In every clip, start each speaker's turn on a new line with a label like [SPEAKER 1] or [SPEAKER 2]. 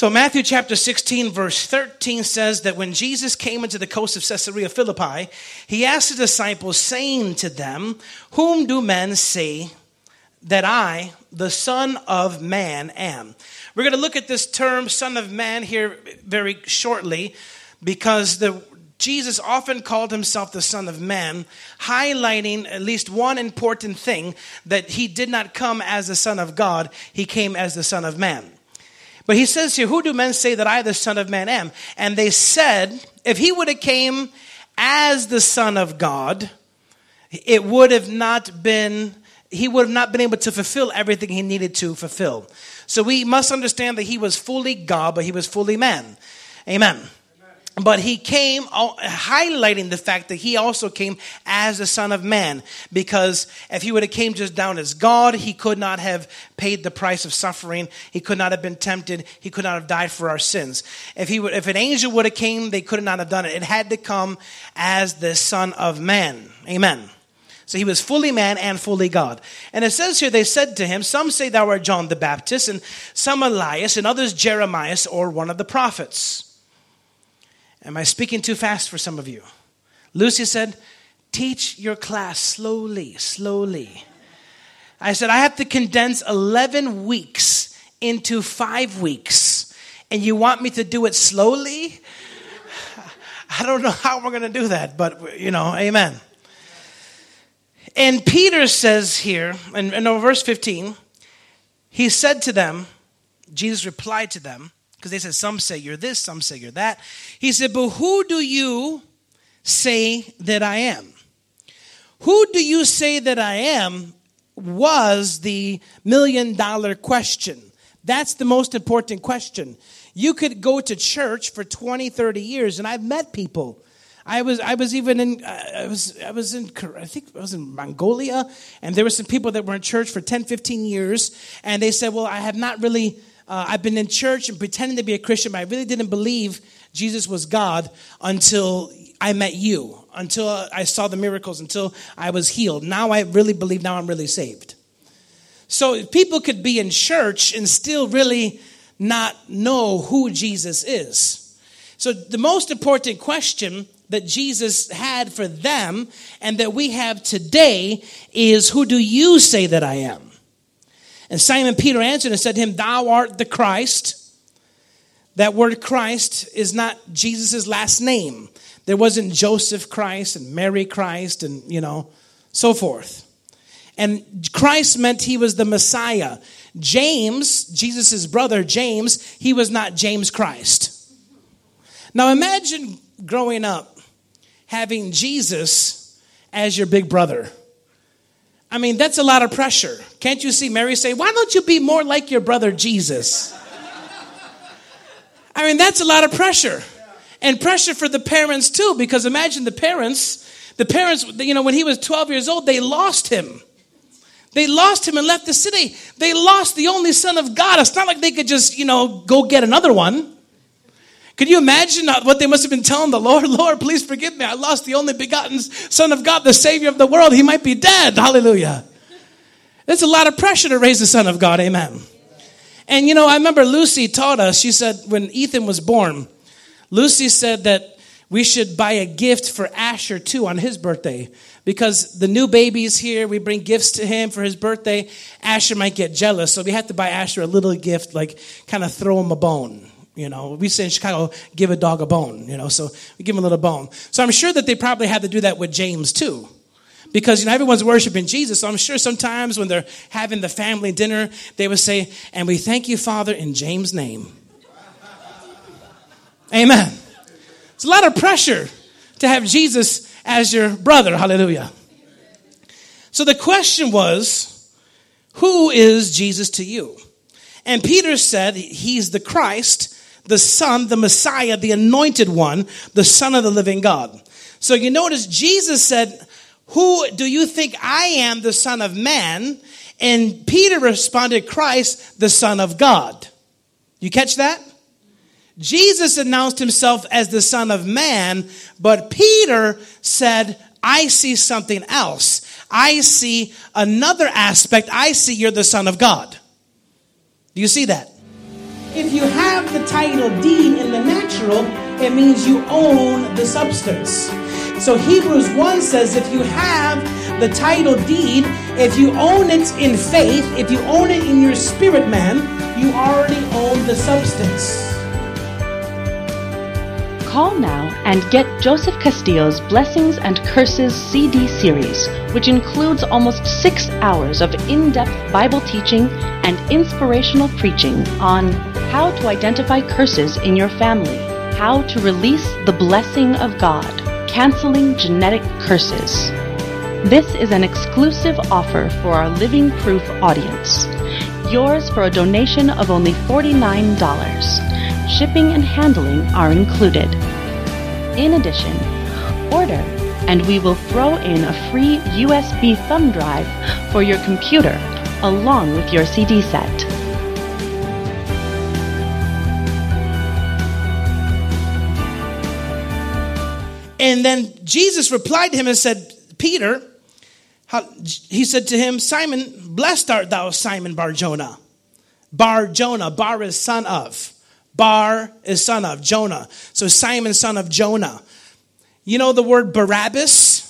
[SPEAKER 1] So, Matthew chapter 16, verse 13 says that when Jesus came into the coast of Caesarea Philippi, he asked the disciples, saying to them, Whom do men say that I, the Son of Man, am? We're going to look at this term, Son of Man, here very shortly because the Jesus often called himself the Son of Man, highlighting at least one important thing that he did not come as the Son of God, he came as the Son of Man. But he says here, Who do men say that I, the Son of Man, am? And they said, If he would have came as the Son of God, it would have not been, he would have not been able to fulfill everything he needed to fulfill. So we must understand that he was fully God, but he was fully man. Amen but he came highlighting the fact that he also came as the son of man. Because if he would have came just down as god he could not have paid the price of suffering. He could not have been tempted. He could not have died for our sins. If he would, if an angel would have came they could not have done it. It had to come as the son of man. Amen. So he was fully man and fully God. And it says here, they said to him, Some say thou art John the Baptist, and some Elias, and others Jeremiah, or one of the prophets. Am I speaking too fast for some of you? Lucy said, Teach your class slowly, slowly. I said, I have to condense 11 weeks into five weeks, and you want me to do it slowly? I don't know how we're going to do that, but you know, amen. And Peter says here, in, in verse 15, he said to them, Jesus replied to them, because they said, Some say you're this, some say you're that. He said, But who do you say that I am? Who do you say that I am was the million dollar question. That's the most important question. You could go to church for 20, 30 years, and I've met people. I was, I was even in, uh, I was, I was in, I think I was in Mongolia, and there were some people that were in church for 10, 15 years, and they said, well, I have not really uh, I've been in church and pretending to be a Christian, but I really didn't believe Jesus was God until I met you, until I saw the miracles, until I was healed. Now I really believe, now I'm really saved. So people could be in church and still really not know who Jesus is. So the most important question that Jesus had for them and that we have today is who do you say that I am? And Simon Peter answered and said to him, Thou art the Christ. That word Christ is not Jesus' last name. There wasn't Joseph Christ and Mary Christ and, you know, so forth. And Christ meant he was the Messiah. James, Jesus' brother, James, he was not James Christ. Now imagine growing up having Jesus as your big brother. I mean, that's a lot of pressure. Can't you see Mary say, Why don't you be more like your brother Jesus? I mean, that's a lot of pressure. And pressure for the parents too, because imagine the parents, the parents, you know, when he was 12 years old, they lost him. They lost him and left the city. They lost the only son of God. It's not like they could just, you know, go get another one. Could you imagine what they must have been telling the Lord? Lord, please forgive me. I lost the only begotten Son of God, the Savior of the world. He might be dead. Hallelujah. There's a lot of pressure to raise the Son of God. Amen. And you know, I remember Lucy taught us, she said, when Ethan was born, Lucy said that we should buy a gift for Asher too on his birthday because the new baby is here. We bring gifts to him for his birthday. Asher might get jealous, so we have to buy Asher a little gift, like kind of throw him a bone. You know, we say in Chicago, give a dog a bone, you know, so we give him a little bone. So I'm sure that they probably had to do that with James too. Because, you know, everyone's worshiping Jesus. So I'm sure sometimes when they're having the family dinner, they would say, and we thank you, Father, in James' name. Amen. It's a lot of pressure to have Jesus as your brother. Hallelujah. So the question was, who is Jesus to you? And Peter said, He's the Christ, the Son, the Messiah, the anointed one, the Son of the living God. So you notice Jesus said, Who do you think I am, the Son of Man? And Peter responded, Christ, the Son of God. You catch that? Jesus announced himself as the Son of Man, but Peter said, I see something else. I see another aspect. I see you're the Son of God. Do you see that? If you have the title deed in the natural, it means you own the substance. So Hebrews 1 says if you have the title deed, if you own it in faith, if you own it in your spirit man, you already own the substance.
[SPEAKER 2] Call now and get Joseph Castillo's Blessings and Curses CD series, which includes almost six hours of in depth Bible teaching and inspirational preaching on how to identify curses in your family, how to release the blessing of God, canceling genetic curses. This is an exclusive offer for our Living Proof audience. Yours for a donation of only $49. Shipping and handling are included. In addition, order and we will throw in a free USB thumb drive for your computer along with your CD set.
[SPEAKER 1] And then Jesus replied to him and said, Peter, he said to him, Simon, blessed art thou, Simon Bar Jonah. Bar Jonah, Bar is son of. Bar is son of Jonah. So Simon, son of Jonah. You know the word Barabbas?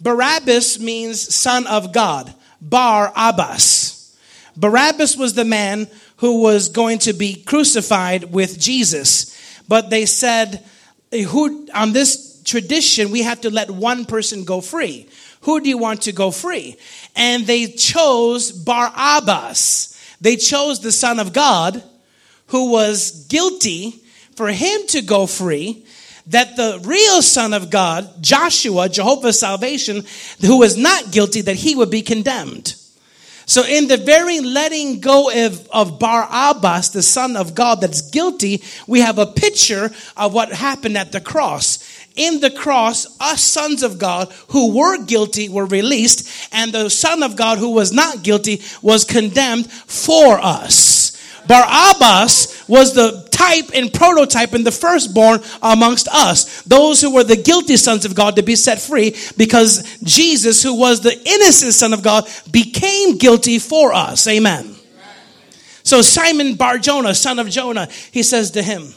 [SPEAKER 1] Barabbas means son of God. Bar Abbas. Barabbas was the man who was going to be crucified with Jesus. But they said, who, on this tradition, we have to let one person go free. Who do you want to go free? And they chose Barabbas. They chose the Son of God who was guilty for him to go free, that the real Son of God, Joshua, Jehovah's salvation, who was not guilty, that he would be condemned. So, in the very letting go of, of Barabbas, the Son of God that's guilty, we have a picture of what happened at the cross. In the cross, us sons of God who were guilty were released, and the Son of God who was not guilty was condemned for us. Barabbas was the type and prototype and the firstborn amongst us. Those who were the guilty sons of God to be set free because Jesus, who was the innocent son of God, became guilty for us. Amen. So Simon Bar Jonah, son of Jonah, he says to him,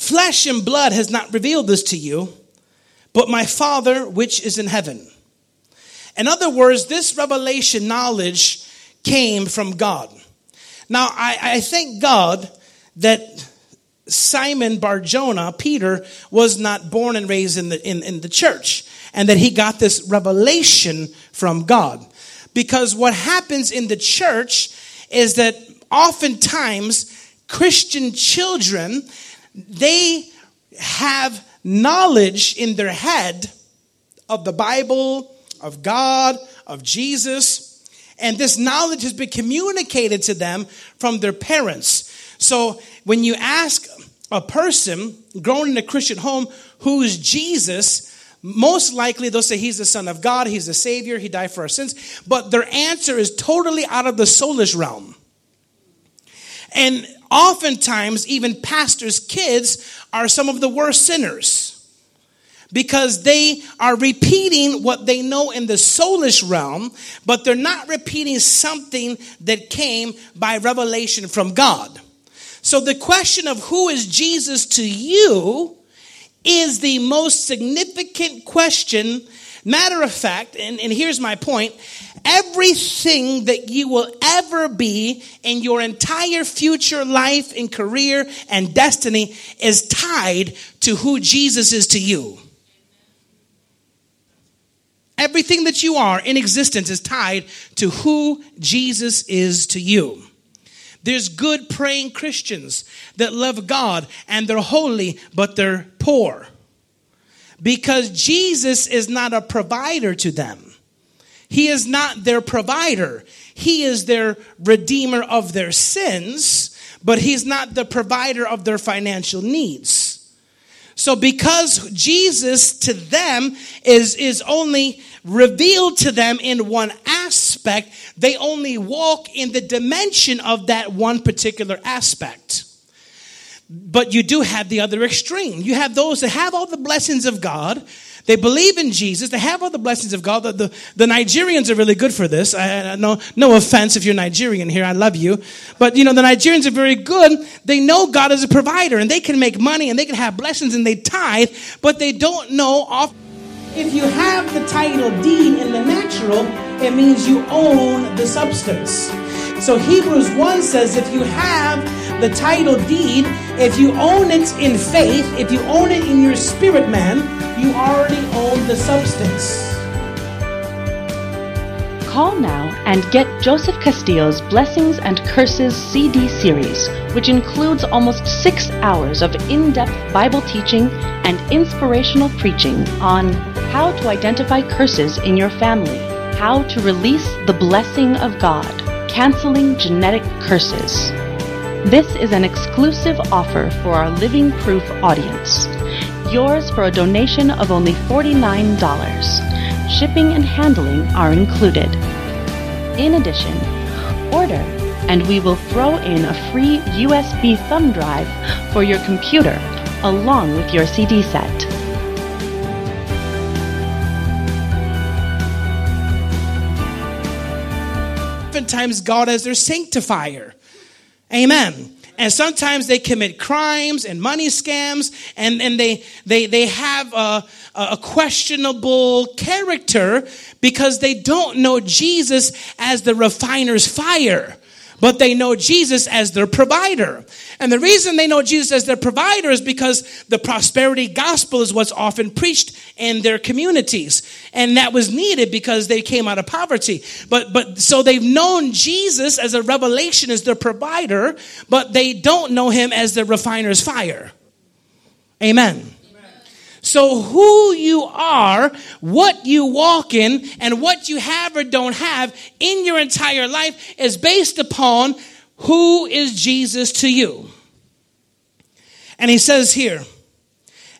[SPEAKER 1] Flesh and blood has not revealed this to you, but my Father which is in heaven. In other words, this revelation knowledge came from God. Now, I, I thank God that Simon Barjona, Peter, was not born and raised in the, in, in the church, and that he got this revelation from God. Because what happens in the church is that oftentimes Christian children, they have knowledge in their head of the Bible, of God, of Jesus, and this knowledge has been communicated to them from their parents. So when you ask a person grown in a Christian home who's Jesus, most likely they'll say he's the son of God, he's the savior, he died for our sins, but their answer is totally out of the soulish realm. And oftentimes, even pastors' kids are some of the worst sinners because they are repeating what they know in the soulish realm, but they're not repeating something that came by revelation from God. So the question of who is Jesus to you is the most significant question. Matter of fact, and, and here's my point everything that you will ever be in your entire future life and career and destiny is tied to who Jesus is to you. Everything that you are in existence is tied to who Jesus is to you. There's good praying Christians that love God and they're holy, but they're poor. because Jesus is not a provider to them. He is not their provider. He is their redeemer of their sins, but he's not the provider of their financial needs. So because Jesus to them is, is only revealed to them in one aspect, they only walk in the dimension of that one particular aspect. But you do have the other extreme. You have those that have all the blessings of God. They believe in Jesus. They have all the blessings of God. The, the, the Nigerians are really good for this. I, I, no, no offense if you're Nigerian here. I love you. But, you know, the Nigerians are very good. They know God is a provider and they can make money and they can have blessings and they tithe, but they don't know off. If you have the title deed in the natural, it means you own the substance. So Hebrews 1 says if you have the title deed, if you own it in faith, if you own it in your spirit man, you already own the substance.
[SPEAKER 2] Call now and get Joseph Castillo's Blessings and Curses CD series, which includes almost six hours of in depth Bible teaching and inspirational preaching on how to identify curses in your family, how to release the blessing of God Canceling Genetic Curses. This is an exclusive offer for our Living Proof audience. Yours for a donation of only $49. Shipping and handling are included. In addition, order and we will throw in a free USB thumb drive for your computer along with your CD set.
[SPEAKER 1] oftentimes God as their sanctifier. Amen. And sometimes they commit crimes and money scams, and, and they, they, they have a, a questionable character because they don't know Jesus as the refiner's fire but they know Jesus as their provider. And the reason they know Jesus as their provider is because the prosperity gospel is what's often preached in their communities. And that was needed because they came out of poverty. But, but, so they've known Jesus as a revelation as their provider, but they don't know him as the refiner's fire. Amen. So, who you are, what you walk in, and what you have or don't have in your entire life is based upon who is Jesus to you. And he says here,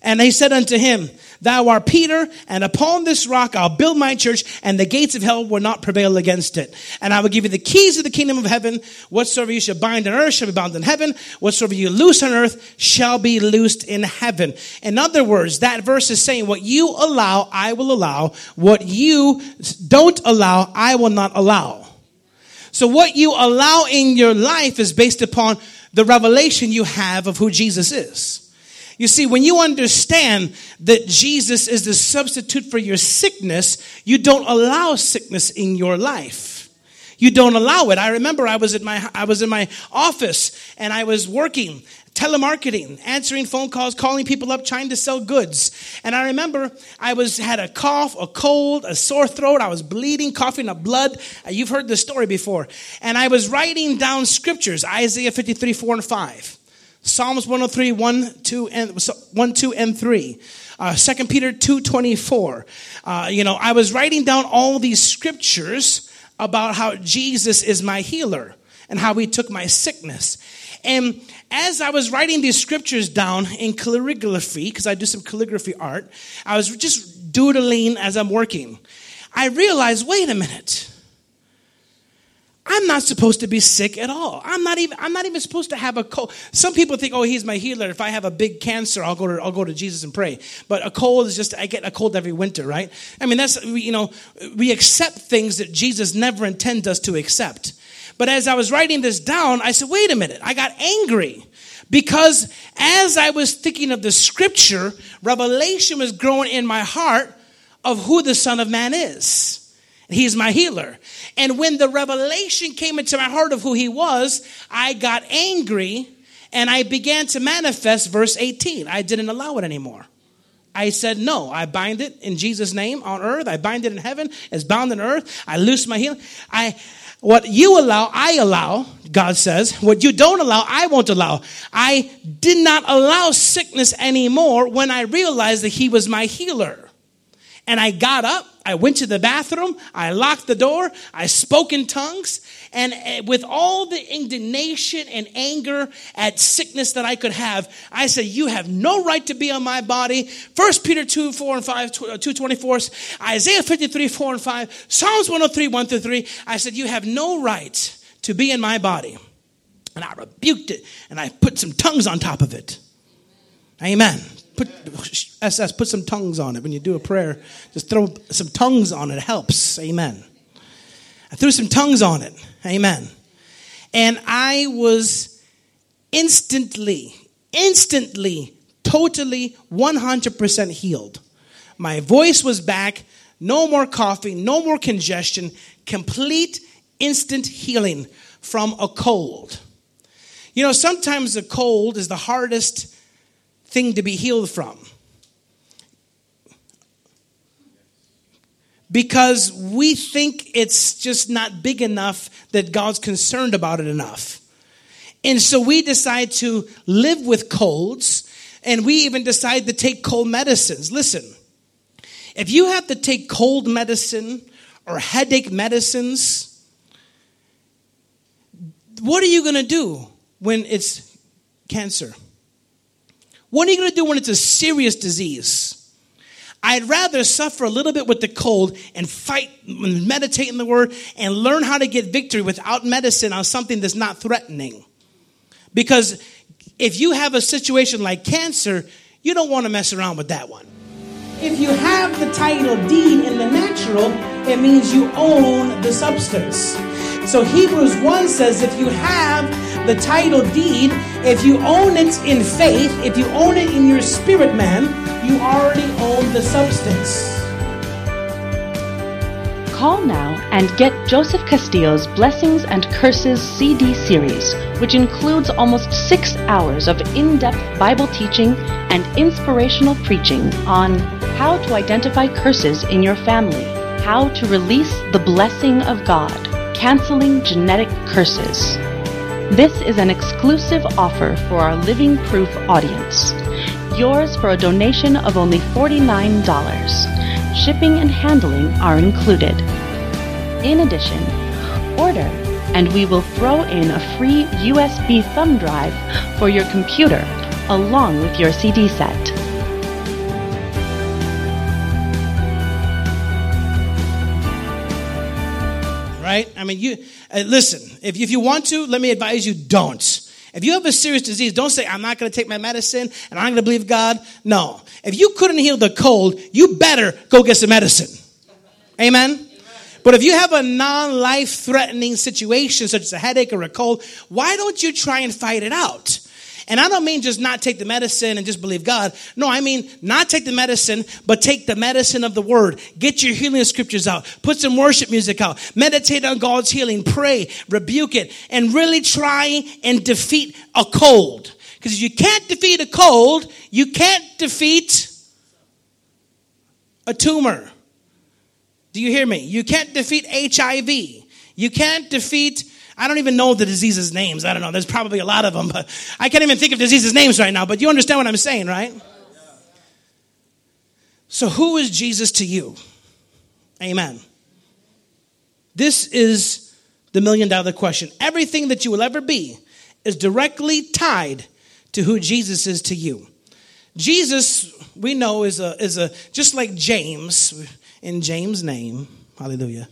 [SPEAKER 1] and they said unto him, Thou art Peter, and upon this rock I'll build my church, and the gates of hell will not prevail against it. And I will give you the keys of the kingdom of heaven. Whatsoever you shall bind on earth shall be bound in heaven. Whatsoever you loose on earth shall be loosed in heaven. In other words, that verse is saying, What you allow, I will allow. What you don't allow, I will not allow. So what you allow in your life is based upon the revelation you have of who Jesus is. You see, when you understand that Jesus is the substitute for your sickness, you don't allow sickness in your life. You don't allow it. I remember I was at my I was in my office and I was working telemarketing, answering phone calls, calling people up, trying to sell goods. And I remember I was had a cough, a cold, a sore throat. I was bleeding, coughing up blood. You've heard this story before. And I was writing down scriptures, Isaiah 53, 4 and 5. Psalms 103, 1, 2, and, 1, 2, and 3. Uh, 2 Peter 2, 24. Uh, you know, I was writing down all these scriptures about how Jesus is my healer and how he took my sickness. And as I was writing these scriptures down in calligraphy, because I do some calligraphy art, I was just doodling as I'm working. I realized, wait a minute. I'm not supposed to be sick at all. I'm not even I'm not even supposed to have a cold. Some people think, "Oh, he's my healer. If I have a big cancer, I'll go to I'll go to Jesus and pray." But a cold is just I get a cold every winter, right? I mean, that's you know, we accept things that Jesus never intended us to accept. But as I was writing this down, I said, "Wait a minute." I got angry because as I was thinking of the scripture, revelation was growing in my heart of who the Son of Man is. He's my healer. And when the revelation came into my heart of who he was, I got angry and I began to manifest verse 18. I didn't allow it anymore. I said, No, I bind it in Jesus' name on earth. I bind it in heaven. It's bound in earth. I loose my healing. I, What you allow, I allow, God says. What you don't allow, I won't allow. I did not allow sickness anymore when I realized that He was my healer. And I got up, I went to the bathroom, I locked the door, I spoke in tongues, and eh, with all the indignation and anger at sickness that I could have, I said, You have no right to be on my body. 1 Peter 2, 4 and 5, 224, uh, Isaiah 53, 4 and 5, Psalms 103, 1 through 3. I said, You have no right to be in my body. And I rebuked it and I put some tongues on top of it. Amen. Put SS, put some tongues on it when you do a prayer. Just throw some tongues on it. It helps. Amen. I threw some tongues on it. Amen. And I was instantly, instantly, totally 100% healed. My voice was back. No more coughing, no more congestion, complete instant healing from a cold. You know, sometimes a cold is the hardest thing to be healed from. because we think it's just not big enough that God's concerned about it enough. And so we decide to live with colds, and we even decide to take cold medicines. Listen, if you have to take cold medicine or headache medicines, what are you going to do when it's cancer? What are you going to do when it's a serious disease? I'd rather suffer a little bit with the cold and fight and meditate in the word and learn how to get victory without medicine on something that's not threatening. Because if you have a situation like cancer, you don't want to mess around with that one. If you have the title deed in the natural, it means you own the substance. So Hebrews 1 says if you have the title deed, if you own it in faith, if you own it in your spirit man, you already own the substance.
[SPEAKER 2] Call now and get Joseph Castillo's Blessings and Curses CD series, which includes almost six hours of in depth Bible teaching and inspirational preaching on how to identify curses in your family, how to release the blessing of God, canceling genetic curses. This is an exclusive offer for our Living Proof audience yours for a donation of only $49. Shipping and handling are included. In addition, order and we will throw in a free USB thumb drive for your computer along with your CD set.
[SPEAKER 1] Right? I mean, you uh, listen. If, if you want to, let me advise you: don't. If you have a serious disease, don't say, I'm not going to take my medicine and I'm going to believe God. No. If you couldn't heal the cold, you better go get some medicine. Amen? But if you have a non life threatening situation, such as a headache or a cold, why don't you try and fight it out? And I don't mean just not take the medicine and just believe God. No, I mean not take the medicine, but take the medicine of the word. Get your healing scriptures out. Put some worship music out. Meditate on God's healing. Pray, rebuke it, and really try and defeat a cold. Because if you can't defeat a cold, you can't defeat a tumor. Do you hear me? You can't defeat HIV. You can't defeat I don't even know the diseases' names. I don't know. There's probably a lot of them, but I can't even think of diseases' names right now. But you understand what I'm saying, right? So, who is Jesus to you? Amen. This is the million dollar question. Everything that you will ever be is directly tied to who Jesus is to you. Jesus, we know, is a, is a just like James, in James' name, hallelujah.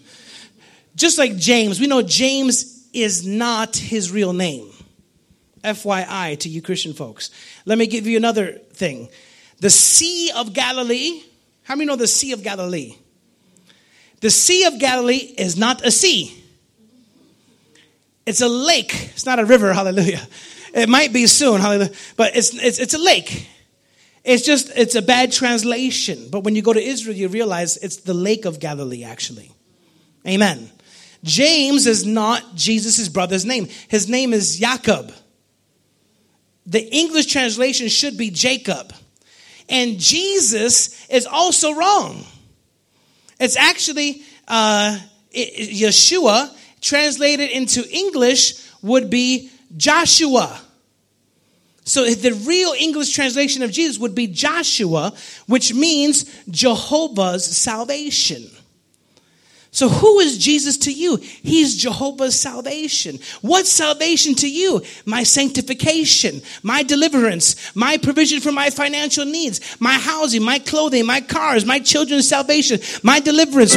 [SPEAKER 1] Just like James, we know James is not his real name. FYI to you Christian folks. Let me give you another thing. The Sea of Galilee, how many know the Sea of Galilee? The Sea of Galilee is not a sea. It's a lake. It's not a river, hallelujah. It might be soon, hallelujah. But it's, it's, it's a lake. It's just, it's a bad translation. But when you go to Israel, you realize it's the lake of Galilee, actually. Amen. James is not Jesus' brother's name. His name is Jacob. The English translation should be Jacob. And Jesus is also wrong. It's actually uh, Yeshua, translated into English would be Joshua. So the real English translation of Jesus would be Joshua, which means Jehovah's salvation. So, who is Jesus to you? He's Jehovah's salvation. What's salvation to you? My sanctification, my deliverance, my provision for my financial needs, my housing, my clothing, my cars, my children's salvation, my deliverance.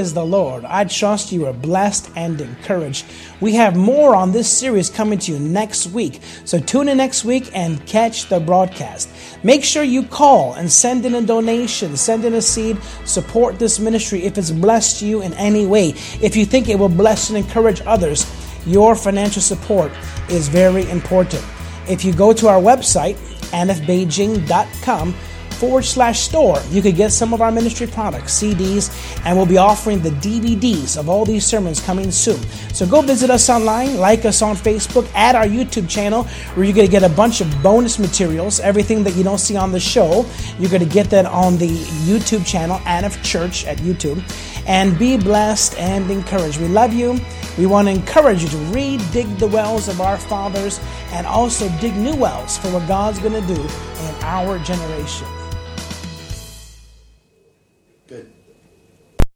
[SPEAKER 1] Praise the Lord. I trust you are blessed and encouraged. We have more on this series coming to you next week. So tune in next week and catch the broadcast. Make sure you call and send in a donation, send in a seed, support this ministry if it's blessed you in any way. If you think it will bless and encourage others, your financial support is very important. If you go to our website, anfbeijing.com, forward slash store, you could get some of our ministry products, CDs, and we'll be offering the DVDs of all these sermons coming soon. So go visit us online, like us on Facebook, add our YouTube channel where you're going to get a bunch of bonus materials, everything that you don't see on the show. You're going to get that on the YouTube channel, Anif Church at YouTube. And be blessed and encouraged. We love you. We want to encourage you to read, dig the wells of our fathers and also dig new wells for what God's going to do in our generation.